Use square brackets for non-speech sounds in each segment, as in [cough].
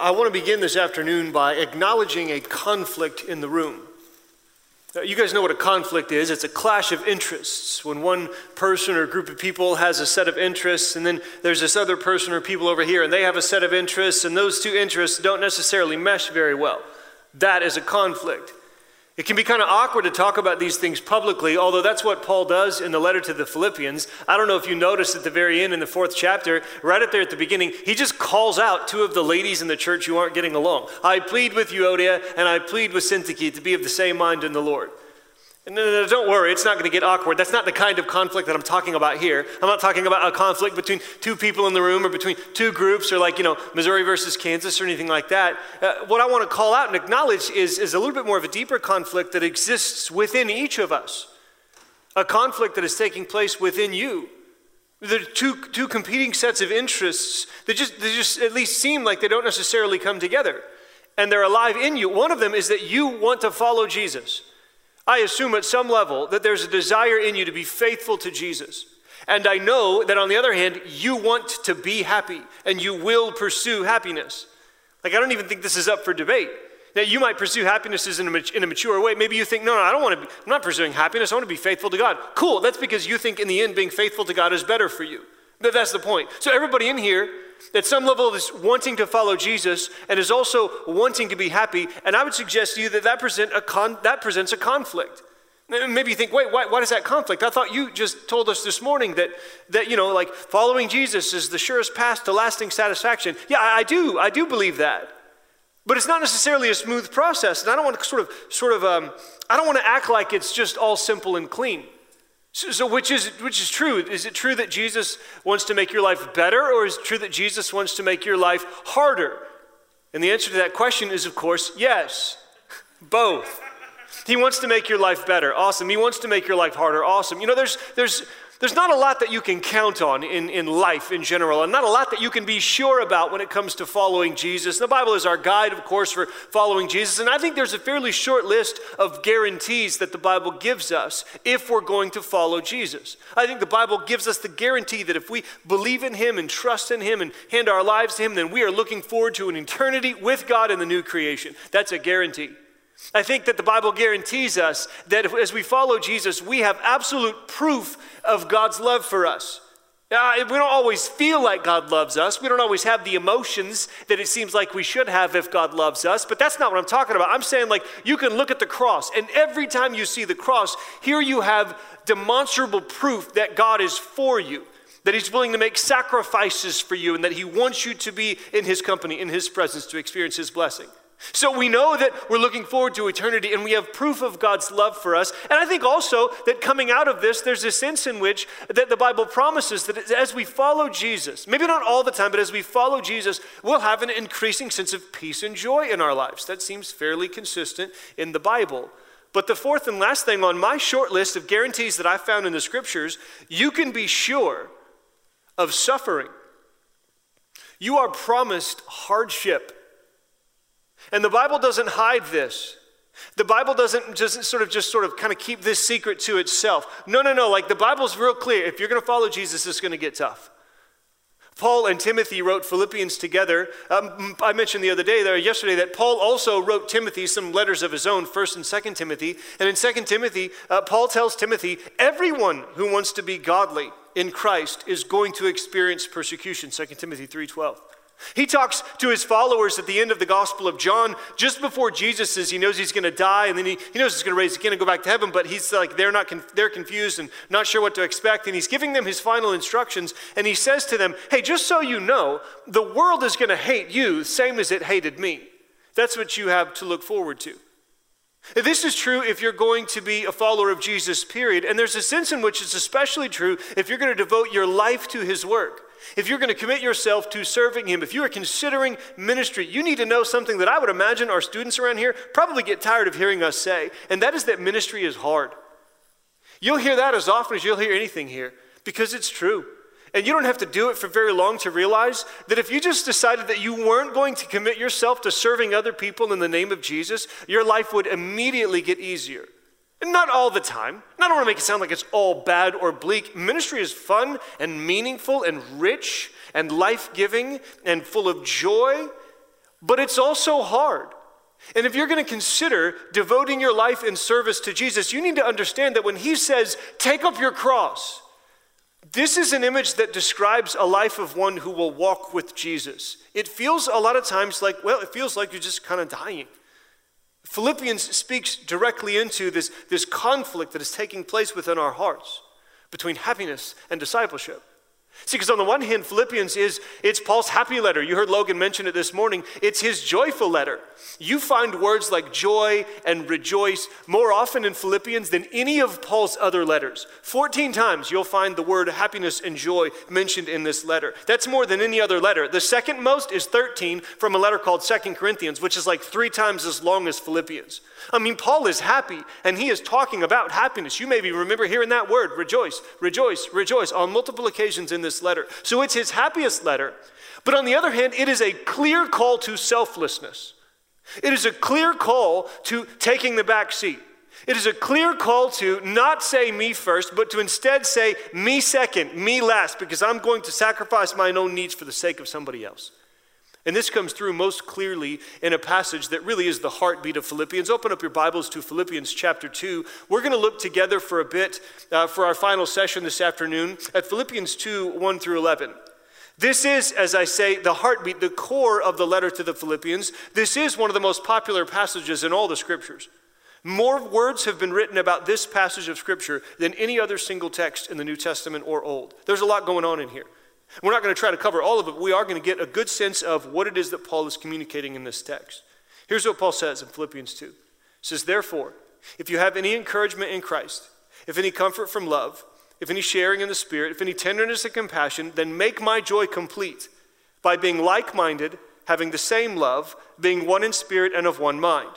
I want to begin this afternoon by acknowledging a conflict in the room. Uh, you guys know what a conflict is. It's a clash of interests. When one person or group of people has a set of interests, and then there's this other person or people over here, and they have a set of interests, and those two interests don't necessarily mesh very well. That is a conflict. It can be kind of awkward to talk about these things publicly, although that's what Paul does in the letter to the Philippians. I don't know if you noticed at the very end in the fourth chapter, right up there at the beginning, he just calls out two of the ladies in the church who aren't getting along. I plead with Euodia and I plead with Syntyche to be of the same mind in the Lord. No, no, no, don't worry, it's not going to get awkward. That's not the kind of conflict that I'm talking about here. I'm not talking about a conflict between two people in the room or between two groups or like, you know, Missouri versus Kansas or anything like that. Uh, what I want to call out and acknowledge is, is a little bit more of a deeper conflict that exists within each of us, a conflict that is taking place within you. There are two, two competing sets of interests that just, they just at least seem like they don't necessarily come together. And they're alive in you. One of them is that you want to follow Jesus. I assume at some level that there's a desire in you to be faithful to Jesus. And I know that on the other hand, you want to be happy and you will pursue happiness. Like, I don't even think this is up for debate. Now, you might pursue happiness in a, in a mature way. Maybe you think, no, no, I don't want to be, I'm not pursuing happiness. I want to be faithful to God. Cool. That's because you think in the end being faithful to God is better for you. That's the point. So, everybody in here at some level is wanting to follow Jesus and is also wanting to be happy. And I would suggest to you that that, present a con- that presents a conflict. Maybe you think, wait, why, why is that conflict? I thought you just told us this morning that, that, you know, like following Jesus is the surest path to lasting satisfaction. Yeah, I, I do. I do believe that. But it's not necessarily a smooth process. And I don't want to sort of, sort of, um, I don't want to act like it's just all simple and clean. So, so, which, is, which is true? Is it true that Jesus wants to make your life better, or is it true that Jesus wants to make your life harder? And the answer to that question is, of course, yes. [laughs] Both. He wants to make your life better. Awesome. He wants to make your life harder. Awesome. You know, there's, there's, there's not a lot that you can count on in, in life in general, and not a lot that you can be sure about when it comes to following Jesus. The Bible is our guide, of course, for following Jesus, and I think there's a fairly short list of guarantees that the Bible gives us if we're going to follow Jesus. I think the Bible gives us the guarantee that if we believe in Him and trust in Him and hand our lives to Him, then we are looking forward to an eternity with God in the new creation. That's a guarantee. I think that the Bible guarantees us that as we follow Jesus, we have absolute proof of God's love for us. Uh, we don't always feel like God loves us. We don't always have the emotions that it seems like we should have if God loves us, but that's not what I'm talking about. I'm saying, like, you can look at the cross, and every time you see the cross, here you have demonstrable proof that God is for you, that He's willing to make sacrifices for you, and that He wants you to be in His company, in His presence, to experience His blessing. So we know that we're looking forward to eternity and we have proof of God's love for us. And I think also that coming out of this, there's a sense in which that the Bible promises that as we follow Jesus, maybe not all the time, but as we follow Jesus, we'll have an increasing sense of peace and joy in our lives. That seems fairly consistent in the Bible. But the fourth and last thing on my short list of guarantees that I found in the scriptures, you can be sure of suffering. You are promised hardship and the Bible doesn't hide this. The Bible doesn't just sort of just sort of kind of keep this secret to itself. No, no, no. Like the Bible's real clear. If you're going to follow Jesus, it's going to get tough. Paul and Timothy wrote Philippians together. Um, I mentioned the other day, there yesterday, that Paul also wrote Timothy some letters of his own, First and Second Timothy. And in Second Timothy, uh, Paul tells Timothy, everyone who wants to be godly in Christ is going to experience persecution. Second Timothy three twelve. He talks to his followers at the end of the Gospel of John, just before Jesus says he knows he's going to die, and then he, he knows he's going to raise again and go back to heaven, but he's like, they're, not they're confused and not sure what to expect. And he's giving them his final instructions, and he says to them, Hey, just so you know, the world is going to hate you, same as it hated me. That's what you have to look forward to. This is true if you're going to be a follower of Jesus, period. And there's a sense in which it's especially true if you're going to devote your life to his work. If you're going to commit yourself to serving Him, if you are considering ministry, you need to know something that I would imagine our students around here probably get tired of hearing us say, and that is that ministry is hard. You'll hear that as often as you'll hear anything here because it's true. And you don't have to do it for very long to realize that if you just decided that you weren't going to commit yourself to serving other people in the name of Jesus, your life would immediately get easier. Not all the time. And I don't want to make it sound like it's all bad or bleak. Ministry is fun and meaningful and rich and life giving and full of joy. but it's also hard. And if you're going to consider devoting your life in service to Jesus, you need to understand that when he says, take up your cross, this is an image that describes a life of one who will walk with Jesus. It feels a lot of times like, well, it feels like you're just kind of dying. Philippians speaks directly into this, this conflict that is taking place within our hearts between happiness and discipleship. See, because on the one hand, Philippians is it's Paul's happy letter. You heard Logan mention it this morning. It's his joyful letter. You find words like joy and rejoice more often in Philippians than any of Paul's other letters. 14 times you'll find the word happiness and joy mentioned in this letter. That's more than any other letter. The second most is 13 from a letter called Second Corinthians, which is like three times as long as Philippians. I mean, Paul is happy and he is talking about happiness. You maybe remember hearing that word, rejoice, rejoice, rejoice, on multiple occasions in this letter. So it's his happiest letter. But on the other hand, it is a clear call to selflessness. It is a clear call to taking the back seat. It is a clear call to not say me first, but to instead say me second, me last, because I'm going to sacrifice my own needs for the sake of somebody else. And this comes through most clearly in a passage that really is the heartbeat of Philippians. Open up your Bibles to Philippians chapter 2. We're going to look together for a bit uh, for our final session this afternoon at Philippians 2 1 through 11. This is, as I say, the heartbeat, the core of the letter to the Philippians. This is one of the most popular passages in all the scriptures. More words have been written about this passage of scripture than any other single text in the New Testament or Old. There's a lot going on in here. We're not going to try to cover all of it, but we are going to get a good sense of what it is that Paul is communicating in this text. Here's what Paul says in Philippians 2. He says, Therefore, if you have any encouragement in Christ, if any comfort from love, if any sharing in the Spirit, if any tenderness and compassion, then make my joy complete by being like minded, having the same love, being one in spirit and of one mind.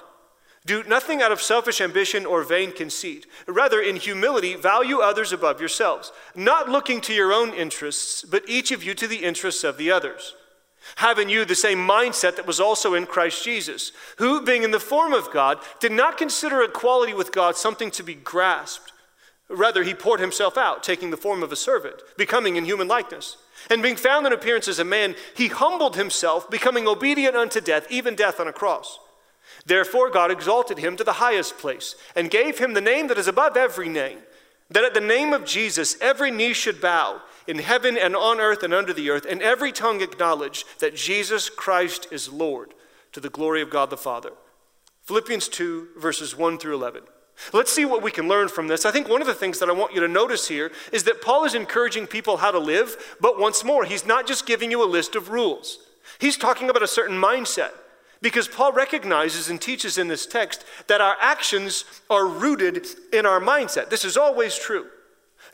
Do nothing out of selfish ambition or vain conceit. Rather, in humility, value others above yourselves, not looking to your own interests, but each of you to the interests of the others. Having you the same mindset that was also in Christ Jesus, who, being in the form of God, did not consider equality with God something to be grasped. Rather, he poured himself out, taking the form of a servant, becoming in human likeness. And being found in appearance as a man, he humbled himself, becoming obedient unto death, even death on a cross. Therefore, God exalted him to the highest place and gave him the name that is above every name, that at the name of Jesus every knee should bow in heaven and on earth and under the earth, and every tongue acknowledge that Jesus Christ is Lord to the glory of God the Father. Philippians 2, verses 1 through 11. Let's see what we can learn from this. I think one of the things that I want you to notice here is that Paul is encouraging people how to live, but once more, he's not just giving you a list of rules. He's talking about a certain mindset. Because Paul recognizes and teaches in this text that our actions are rooted in our mindset. This is always true.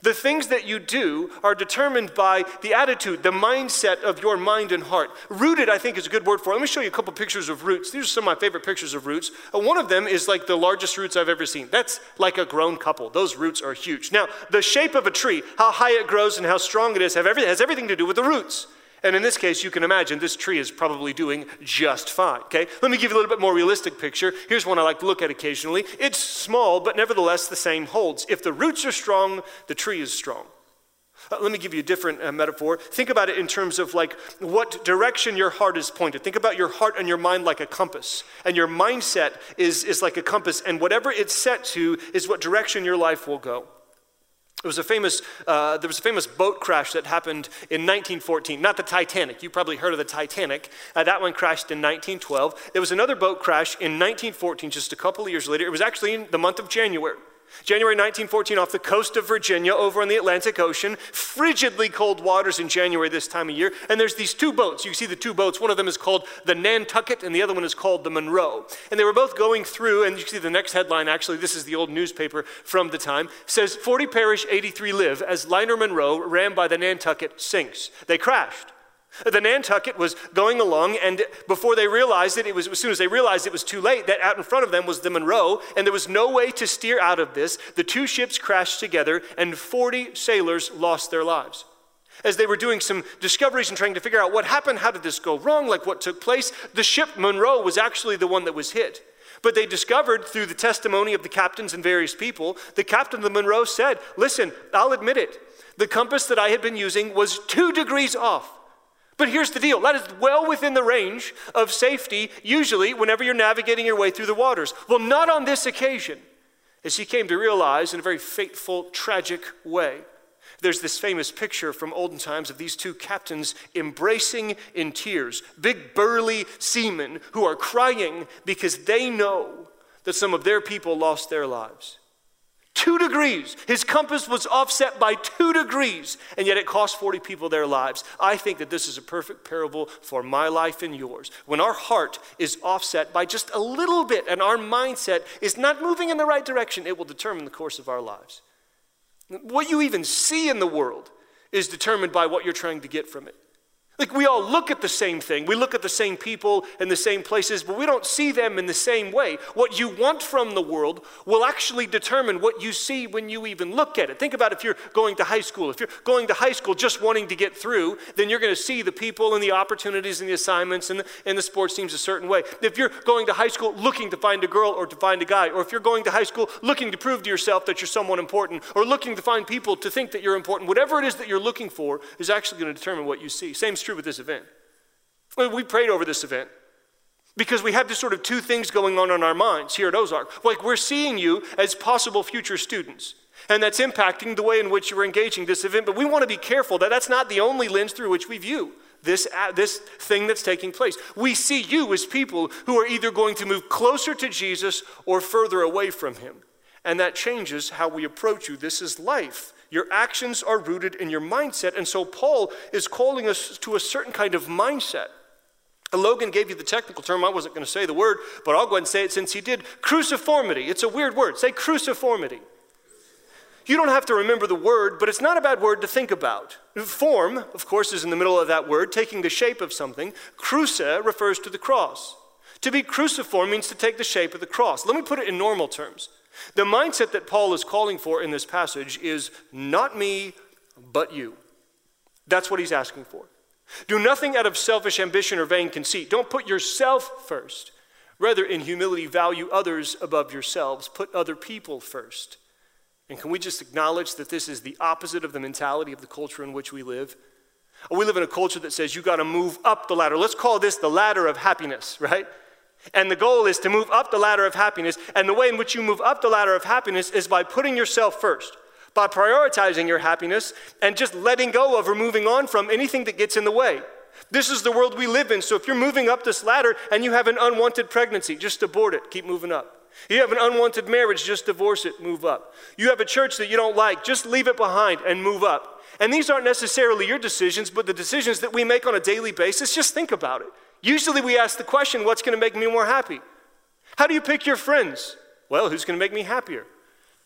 The things that you do are determined by the attitude, the mindset of your mind and heart. Rooted, I think, is a good word for it. Let me show you a couple pictures of roots. These are some of my favorite pictures of roots. Uh, one of them is like the largest roots I've ever seen. That's like a grown couple. Those roots are huge. Now, the shape of a tree, how high it grows and how strong it is, have every, has everything to do with the roots. And in this case, you can imagine this tree is probably doing just fine. Okay? Let me give you a little bit more realistic picture. Here's one I like to look at occasionally. It's small, but nevertheless the same holds. If the roots are strong, the tree is strong. Uh, let me give you a different uh, metaphor. Think about it in terms of like what direction your heart is pointed. Think about your heart and your mind like a compass. And your mindset is, is like a compass, and whatever it's set to is what direction your life will go. There was a famous, uh, there was a famous boat crash that happened in 1914. Not the Titanic. You probably heard of the Titanic. Uh, that one crashed in 1912. There was another boat crash in 1914, just a couple of years later. It was actually in the month of January. January 1914, off the coast of Virginia, over in the Atlantic Ocean, frigidly cold waters in January this time of year. And there's these two boats. You see the two boats. One of them is called the Nantucket, and the other one is called the Monroe. And they were both going through, and you see the next headline actually, this is the old newspaper from the time, says 40 perish, 83 live as liner Monroe, ran by the Nantucket, sinks. They crashed. The Nantucket was going along, and before they realized it, it was as soon as they realized it was too late, that out in front of them was the Monroe, and there was no way to steer out of this. The two ships crashed together, and 40 sailors lost their lives. As they were doing some discoveries and trying to figure out what happened, how did this go wrong, like what took place, the ship Monroe was actually the one that was hit. But they discovered through the testimony of the captains and various people, the captain of the Monroe said, Listen, I'll admit it. The compass that I had been using was two degrees off. But here's the deal that is well within the range of safety, usually, whenever you're navigating your way through the waters. Well, not on this occasion, as he came to realize in a very fateful, tragic way. There's this famous picture from olden times of these two captains embracing in tears, big burly seamen who are crying because they know that some of their people lost their lives. Two degrees. His compass was offset by two degrees, and yet it cost 40 people their lives. I think that this is a perfect parable for my life and yours. When our heart is offset by just a little bit and our mindset is not moving in the right direction, it will determine the course of our lives. What you even see in the world is determined by what you're trying to get from it. Like we all look at the same thing. We look at the same people in the same places, but we don't see them in the same way. What you want from the world will actually determine what you see when you even look at it. Think about if you're going to high school. If you're going to high school just wanting to get through, then you're going to see the people and the opportunities and the assignments and the, and the sports teams a certain way. If you're going to high school looking to find a girl or to find a guy, or if you're going to high school looking to prove to yourself that you're someone important, or looking to find people to think that you're important, whatever it is that you're looking for is actually going to determine what you see. Same true with this event. We prayed over this event because we have this sort of two things going on in our minds here at Ozark. Like we're seeing you as possible future students, and that's impacting the way in which you're engaging this event. But we want to be careful that that's not the only lens through which we view this, uh, this thing that's taking place. We see you as people who are either going to move closer to Jesus or further away from him. And that changes how we approach you. This is life. Your actions are rooted in your mindset. And so Paul is calling us to a certain kind of mindset. Logan gave you the technical term. I wasn't going to say the word, but I'll go ahead and say it since he did. Cruciformity. It's a weird word. Say cruciformity. You don't have to remember the word, but it's not a bad word to think about. Form, of course, is in the middle of that word, taking the shape of something. Cruce refers to the cross. To be cruciform means to take the shape of the cross. Let me put it in normal terms. The mindset that Paul is calling for in this passage is not me, but you. That's what he's asking for. Do nothing out of selfish ambition or vain conceit. Don't put yourself first. Rather, in humility, value others above yourselves. Put other people first. And can we just acknowledge that this is the opposite of the mentality of the culture in which we live? We live in a culture that says you got to move up the ladder. Let's call this the ladder of happiness, right? And the goal is to move up the ladder of happiness. And the way in which you move up the ladder of happiness is by putting yourself first, by prioritizing your happiness and just letting go of or moving on from anything that gets in the way. This is the world we live in. So if you're moving up this ladder and you have an unwanted pregnancy, just abort it, keep moving up. You have an unwanted marriage, just divorce it, move up. You have a church that you don't like, just leave it behind and move up. And these aren't necessarily your decisions, but the decisions that we make on a daily basis. Just think about it. Usually we ask the question, what's going to make me more happy? How do you pick your friends? Well, who's going to make me happier?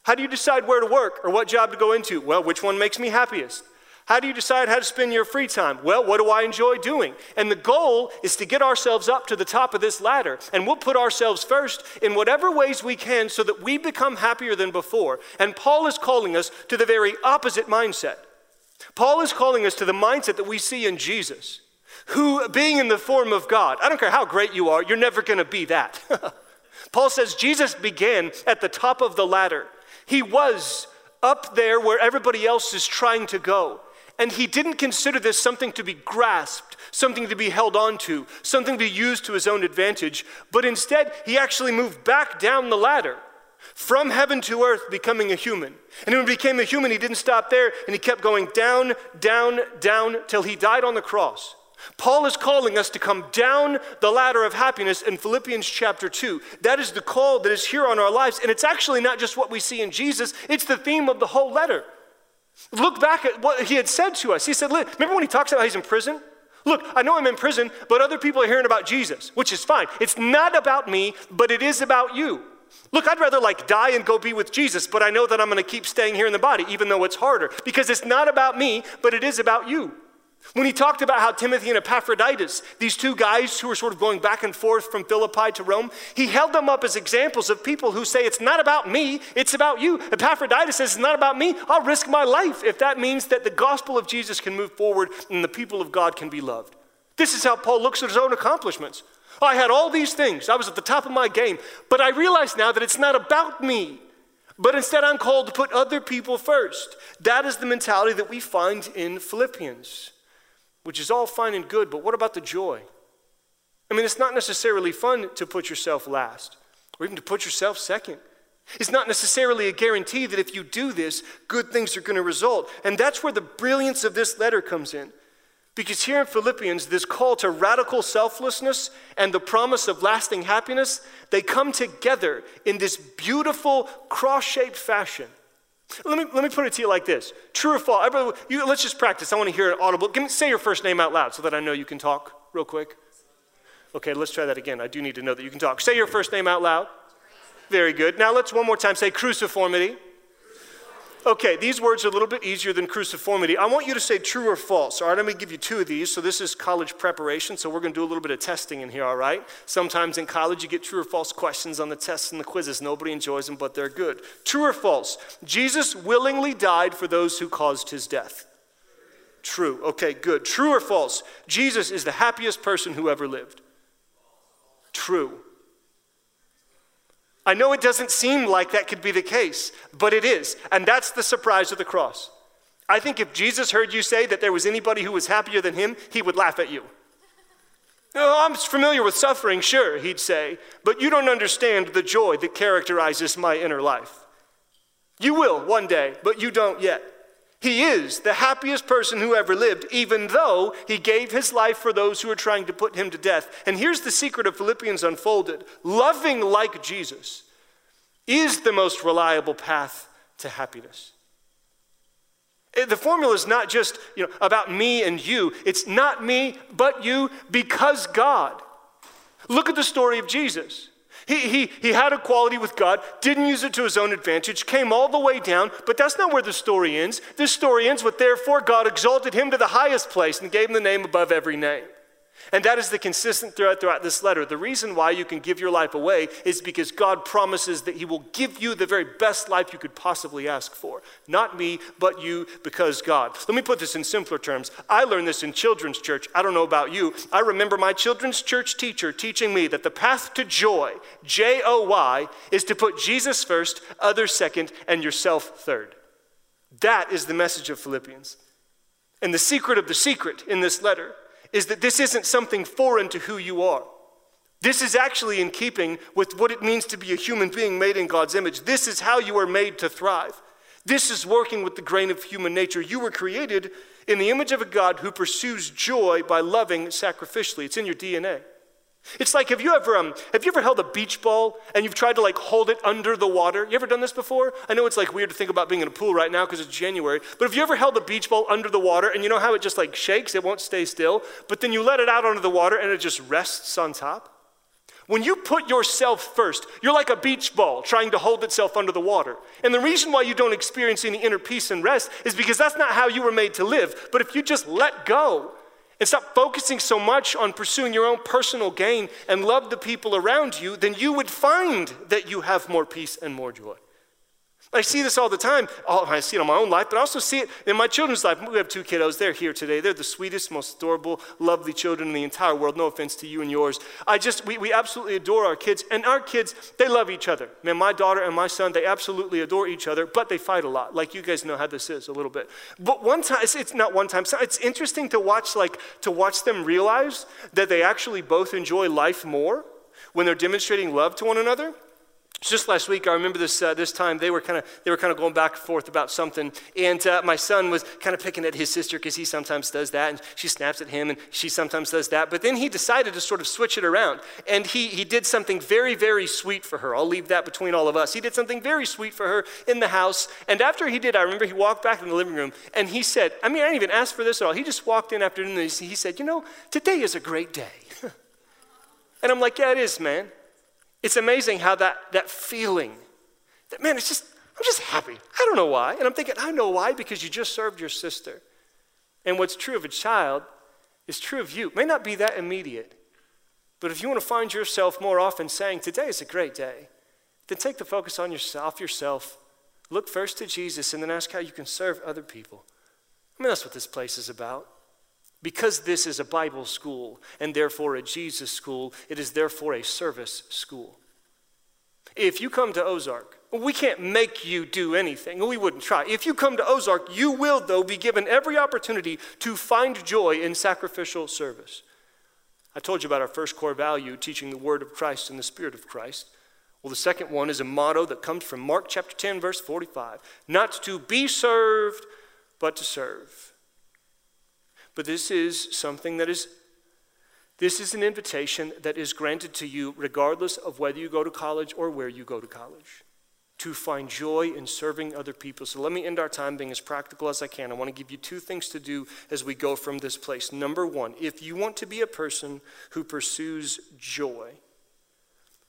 How do you decide where to work or what job to go into? Well, which one makes me happiest? How do you decide how to spend your free time? Well, what do I enjoy doing? And the goal is to get ourselves up to the top of this ladder. And we'll put ourselves first in whatever ways we can so that we become happier than before. And Paul is calling us to the very opposite mindset. Paul is calling us to the mindset that we see in Jesus who, being in the form of God, I don't care how great you are, you're never going to be that. [laughs] Paul says Jesus began at the top of the ladder. He was up there where everybody else is trying to go. And he didn't consider this something to be grasped, something to be held onto, something to be used to his own advantage, but instead he actually moved back down the ladder from heaven to earth, becoming a human. And when he became a human, he didn't stop there and he kept going down, down, down till he died on the cross. Paul is calling us to come down the ladder of happiness in Philippians chapter 2. That is the call that is here on our lives. And it's actually not just what we see in Jesus, it's the theme of the whole letter. Look back at what he had said to us. He said, Remember when he talks about he's in prison? Look, I know I'm in prison, but other people are hearing about Jesus, which is fine. It's not about me, but it is about you. Look, I'd rather like die and go be with Jesus, but I know that I'm going to keep staying here in the body, even though it's harder, because it's not about me, but it is about you. When he talked about how Timothy and Epaphroditus, these two guys who were sort of going back and forth from Philippi to Rome, he held them up as examples of people who say, It's not about me, it's about you. Epaphroditus says, It's not about me, I'll risk my life if that means that the gospel of Jesus can move forward and the people of God can be loved. This is how Paul looks at his own accomplishments. I had all these things, I was at the top of my game, but I realize now that it's not about me. But instead, I'm called to put other people first. That is the mentality that we find in Philippians. Which is all fine and good, but what about the joy? I mean, it's not necessarily fun to put yourself last or even to put yourself second. It's not necessarily a guarantee that if you do this, good things are going to result. And that's where the brilliance of this letter comes in. Because here in Philippians, this call to radical selflessness and the promise of lasting happiness, they come together in this beautiful cross shaped fashion. Let me, let me put it to you like this true or false? You, let's just practice. I want to hear it audible. Give me, say your first name out loud so that I know you can talk real quick. Okay, let's try that again. I do need to know that you can talk. Say your first name out loud. Very good. Now let's one more time say cruciformity. Okay, these words are a little bit easier than cruciformity. I want you to say true or false. All right, going to give you two of these. So this is college preparation. So we're going to do a little bit of testing in here, all right? Sometimes in college you get true or false questions on the tests and the quizzes. Nobody enjoys them, but they're good. True or false? Jesus willingly died for those who caused his death. True. Okay, good. True or false? Jesus is the happiest person who ever lived. True. I know it doesn't seem like that could be the case, but it is. And that's the surprise of the cross. I think if Jesus heard you say that there was anybody who was happier than him, he would laugh at you. I'm familiar with suffering, sure, he'd say, but you don't understand the joy that characterizes my inner life. You will one day, but you don't yet. He is the happiest person who ever lived, even though he gave his life for those who are trying to put him to death. And here's the secret of Philippians unfolded loving like Jesus is the most reliable path to happiness. Eh, the formula is not just you know, about me and you, it's not me, but you, because God. Look at the story of Jesus. He, he, he had equality with God, didn't use it to his own advantage, came all the way down, but that's not where the story ends. This story ends with, therefore, God exalted him to the highest place and gave him the name above every name. And that is the consistent thread throughout this letter. The reason why you can give your life away is because God promises that He will give you the very best life you could possibly ask for. Not me, but you, because God. Let me put this in simpler terms. I learned this in children's church. I don't know about you. I remember my children's church teacher teaching me that the path to joy, J O Y, is to put Jesus first, others second, and yourself third. That is the message of Philippians. And the secret of the secret in this letter is that this isn't something foreign to who you are. This is actually in keeping with what it means to be a human being made in God's image. This is how you are made to thrive. This is working with the grain of human nature. You were created in the image of a God who pursues joy by loving sacrificially. It's in your DNA. It's like have you ever um, have you ever held a beach ball and you've tried to like hold it under the water? You ever done this before? I know it's like weird to think about being in a pool right now because it's January, but have you ever held a beach ball under the water and you know how it just like shakes, it won't stay still, but then you let it out onto the water and it just rests on top? When you put yourself first, you're like a beach ball trying to hold itself under the water. And the reason why you don't experience any inner peace and rest is because that's not how you were made to live. But if you just let go and stop focusing so much on pursuing your own personal gain and love the people around you, then you would find that you have more peace and more joy. I see this all the time. I see it in my own life, but I also see it in my children's life. We have two kiddos. They're here today. They're the sweetest, most adorable, lovely children in the entire world. No offense to you and yours. I just, we, we absolutely adore our kids. And our kids, they love each other. Man, my daughter and my son, they absolutely adore each other, but they fight a lot. Like you guys know how this is a little bit. But one time, it's, it's not one time. It's interesting to watch, like, to watch them realize that they actually both enjoy life more when they're demonstrating love to one another just last week, I remember this, uh, this time they were kind of they were kind of going back and forth about something, and uh, my son was kind of picking at his sister because he sometimes does that, and she snaps at him, and she sometimes does that. But then he decided to sort of switch it around, and he he did something very very sweet for her. I'll leave that between all of us. He did something very sweet for her in the house, and after he did, I remember he walked back in the living room, and he said, I mean, I didn't even ask for this at all. He just walked in after this, he said, you know, today is a great day, [laughs] and I'm like, yeah, it is, man. It's amazing how that, that feeling, that man, it's just, I'm just happy. I don't know why. And I'm thinking, I know why, because you just served your sister. And what's true of a child is true of you. It may not be that immediate, but if you want to find yourself more often saying, Today is a great day, then take the focus on yourself, yourself. Look first to Jesus and then ask how you can serve other people. I mean, that's what this place is about. Because this is a Bible school and therefore a Jesus school, it is therefore a service school. If you come to Ozark, we can't make you do anything. We wouldn't try. If you come to Ozark, you will, though, be given every opportunity to find joy in sacrificial service. I told you about our first core value, teaching the word of Christ and the spirit of Christ. Well, the second one is a motto that comes from Mark chapter 10, verse 45 not to be served, but to serve. But this is something that is, this is an invitation that is granted to you regardless of whether you go to college or where you go to college to find joy in serving other people. So let me end our time being as practical as I can. I want to give you two things to do as we go from this place. Number one, if you want to be a person who pursues joy,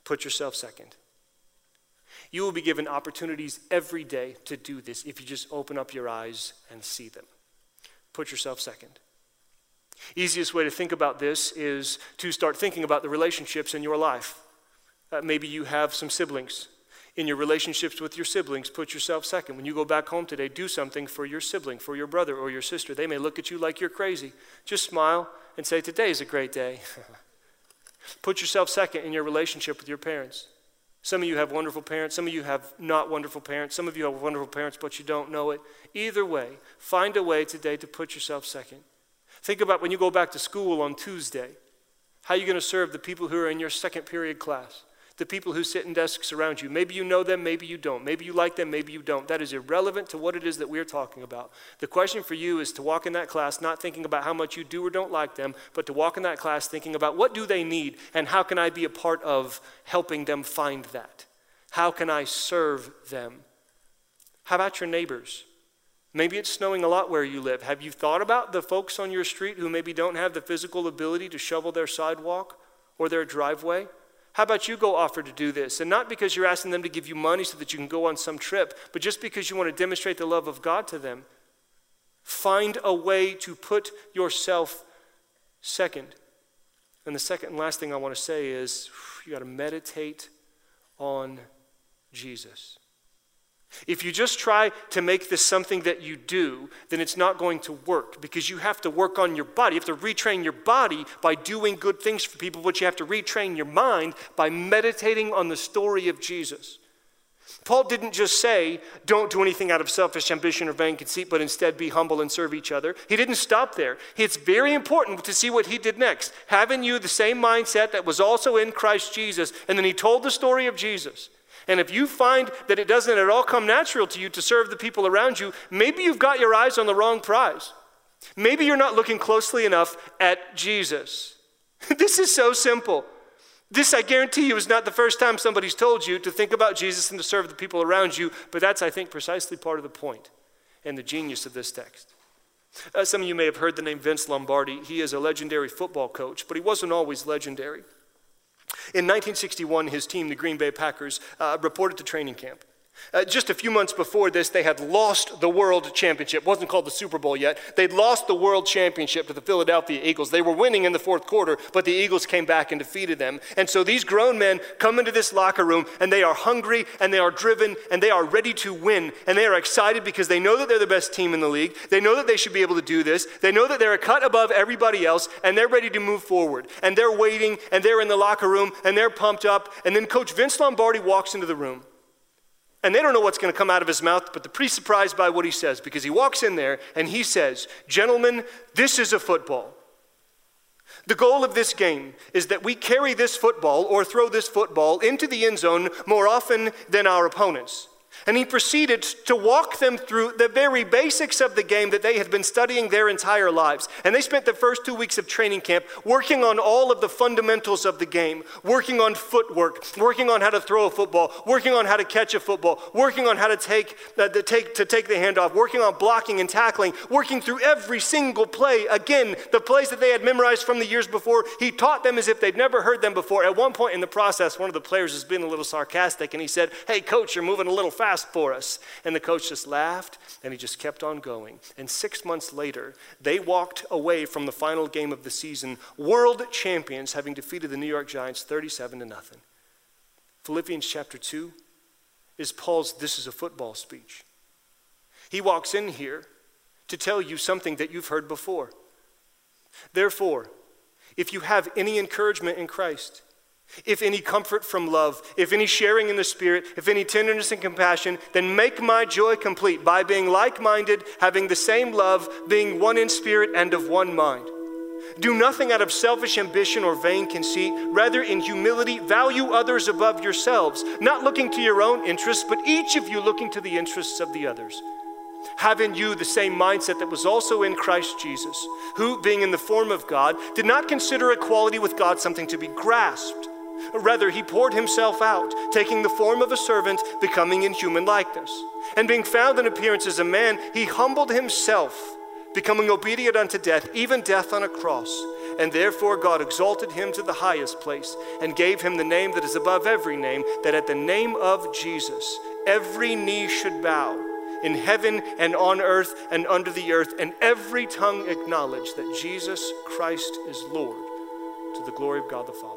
put yourself second. You will be given opportunities every day to do this if you just open up your eyes and see them. Put yourself second. Easiest way to think about this is to start thinking about the relationships in your life. Uh, maybe you have some siblings in your relationships with your siblings, put yourself second. When you go back home today, do something for your sibling, for your brother or your sister. They may look at you like you're crazy. Just smile and say, Today is a great day. [laughs] put yourself second in your relationship with your parents. Some of you have wonderful parents, some of you have not wonderful parents, some of you have wonderful parents, but you don't know it. Either way, find a way today to put yourself second. Think about when you go back to school on Tuesday. How are you going to serve the people who are in your second period class? the people who sit in desks around you. Maybe you know them, maybe you don't. Maybe you like them, maybe you don't. That is irrelevant to what it is that we're talking about. The question for you is to walk in that class not thinking about how much you do or don't like them, but to walk in that class thinking about what do they need and how can I be a part of helping them find that? How can I serve them? How about your neighbors? Maybe it's snowing a lot where you live. Have you thought about the folks on your street who maybe don't have the physical ability to shovel their sidewalk or their driveway? How about you go offer to do this? And not because you're asking them to give you money so that you can go on some trip, but just because you want to demonstrate the love of God to them. Find a way to put yourself second. And the second and last thing I want to say is you got to meditate on Jesus. If you just try to make this something that you do, then it's not going to work because you have to work on your body. You have to retrain your body by doing good things for people, but you have to retrain your mind by meditating on the story of Jesus. Paul didn't just say, don't do anything out of selfish ambition or vain conceit, but instead be humble and serve each other. He didn't stop there. It's very important to see what he did next. Having you the same mindset that was also in Christ Jesus. And then he told the story of Jesus. And if you find that it doesn't at all come natural to you to serve the people around you, maybe you've got your eyes on the wrong prize. Maybe you're not looking closely enough at Jesus. [laughs] this is so simple. This, I guarantee you, is not the first time somebody's told you to think about Jesus and to serve the people around you, but that's, I think, precisely part of the point and the genius of this text. Uh, some of you may have heard the name Vince Lombardi. He is a legendary football coach, but he wasn't always legendary. In 1961, his team, the Green Bay Packers, uh, reported to training camp. Uh, just a few months before this, they had lost the world championship. It wasn't called the Super Bowl yet. They'd lost the world championship to the Philadelphia Eagles. They were winning in the fourth quarter, but the Eagles came back and defeated them. And so these grown men come into this locker room and they are hungry and they are driven and they are ready to win. And they are excited because they know that they're the best team in the league. They know that they should be able to do this. They know that they're a cut above everybody else and they're ready to move forward. And they're waiting and they're in the locker room and they're pumped up. And then Coach Vince Lombardi walks into the room. And they don't know what's going to come out of his mouth, but they're pretty surprised by what he says because he walks in there and he says, Gentlemen, this is a football. The goal of this game is that we carry this football or throw this football into the end zone more often than our opponents. And he proceeded to walk them through the very basics of the game that they had been studying their entire lives. And they spent the first two weeks of training camp working on all of the fundamentals of the game, working on footwork, working on how to throw a football, working on how to catch a football, working on how to take, uh, the, take, to take the handoff, working on blocking and tackling, working through every single play. Again, the plays that they had memorized from the years before, he taught them as if they'd never heard them before. At one point in the process, one of the players was being a little sarcastic and he said, Hey, coach, you're moving a little fast fast for us. And the coach just laughed and he just kept on going. And six months later, they walked away from the final game of the season, world champions, having defeated the New York Giants 37 to nothing. Philippians chapter 2 is Paul's This is a Football speech. He walks in here to tell you something that you've heard before. Therefore, if you have any encouragement in Christ, if any comfort from love, if any sharing in the Spirit, if any tenderness and compassion, then make my joy complete by being like minded, having the same love, being one in spirit and of one mind. Do nothing out of selfish ambition or vain conceit. Rather, in humility, value others above yourselves, not looking to your own interests, but each of you looking to the interests of the others. Have in you the same mindset that was also in Christ Jesus, who, being in the form of God, did not consider equality with God something to be grasped Rather, he poured himself out, taking the form of a servant, becoming in human likeness. And being found in appearance as a man, he humbled himself, becoming obedient unto death, even death on a cross. And therefore God exalted him to the highest place and gave him the name that is above every name, that at the name of Jesus every knee should bow in heaven and on earth and under the earth, and every tongue acknowledge that Jesus Christ is Lord to the glory of God the Father.